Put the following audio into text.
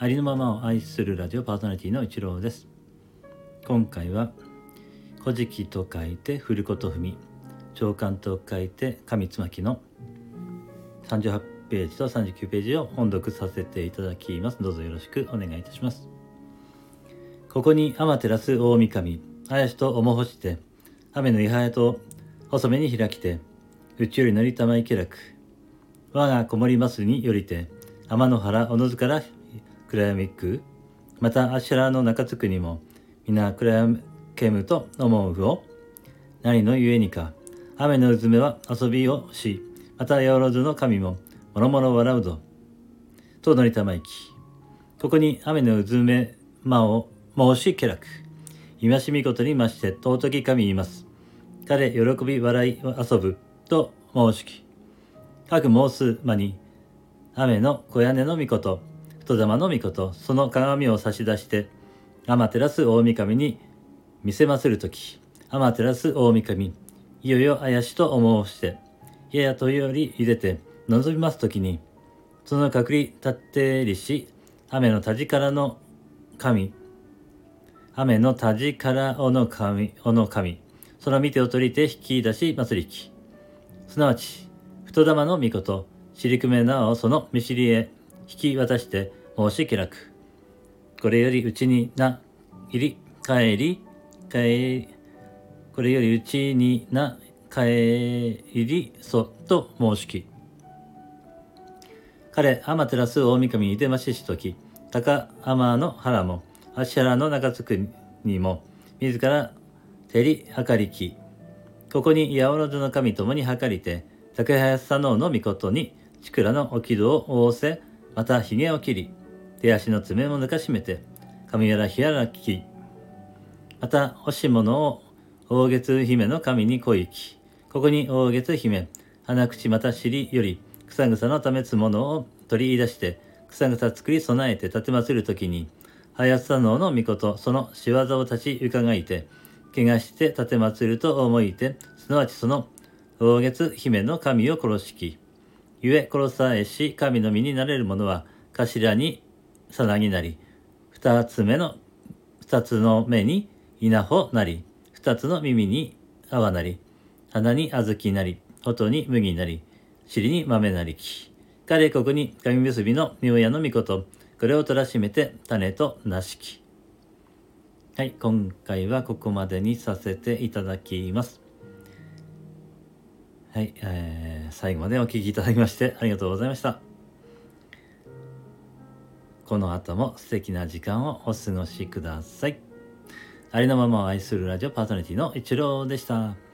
ありのままを愛するラジオパーソナリティの一郎です。今回は「古事記」と書いて「古子と文」「長官」と書いて「上つまき」の38ページと39ページを音読させていただきますどうぞよろしくお願いいたしますここに天照大神林と重干して雨のいはやと細めに開きて宇宙より乗りたまいけらく我がこもりますによりて天の原おのずから暗闇くまたあしらの中津くにも皆暗闇けむと思うを何のゆえにか雨のうずめは遊びをしまた八百万の神ももろもろ笑うぞと乗りたまいき。ここに雨のうずめ間を申しけらく。今しみことにまして尊き神います。彼喜び笑い遊ぶと申しき。各申す間に雨の小屋根の御事人玉の御事その鏡を差し出して天照大神に見せまする時天照大神いよいよ怪しと申してややとより茹でて望みます時にその隔離立ってりし雨の田力の神雨の田力おの神おの神その見てを取りて引き出し祭りきすなわち太玉の御事、尻くめなおその見知りへ。引き渡して申し気楽。これよりうちにな、入り、帰り、帰り、これよりうちにな、帰り、そ、と申しき。彼、天照大神に出まししとき、高天の原も、足原の中津くにも、自ら照り計りき。ここに八百万の神ともに計りて、竹林左脳の御事に、ちくらのおきどを仰せ、また髭を切り、手足の爪も抜かしめて、神やらひやらき、また欲し物を大月姫の神に小行き、ここに大月姫、鼻口また尻より、草草のためつものを取り出して、草草作り備えて立てまつるときに、林左脳の御事、その仕業を立ち伺いて、怪我して立てまつると思いて、すなわちその大月姫の神を殺しき。ゆえ殺さえし神の身になれる者は頭にさなぎなり、二つ目の、二つの目に稲穂なり、二つの耳に泡なり、鼻に小豆なり、音に麦なり、尻に豆なりき。彼国に神結びの妙屋の御事、これを取らしめて種となしき。はい、今回はここまでにさせていただきます。はい、えー、最後までお聴きいただきましてありがとうございました。この後も素敵な時間をお過ごしください。ありのままを愛するラジオパーソナリティの一郎でした。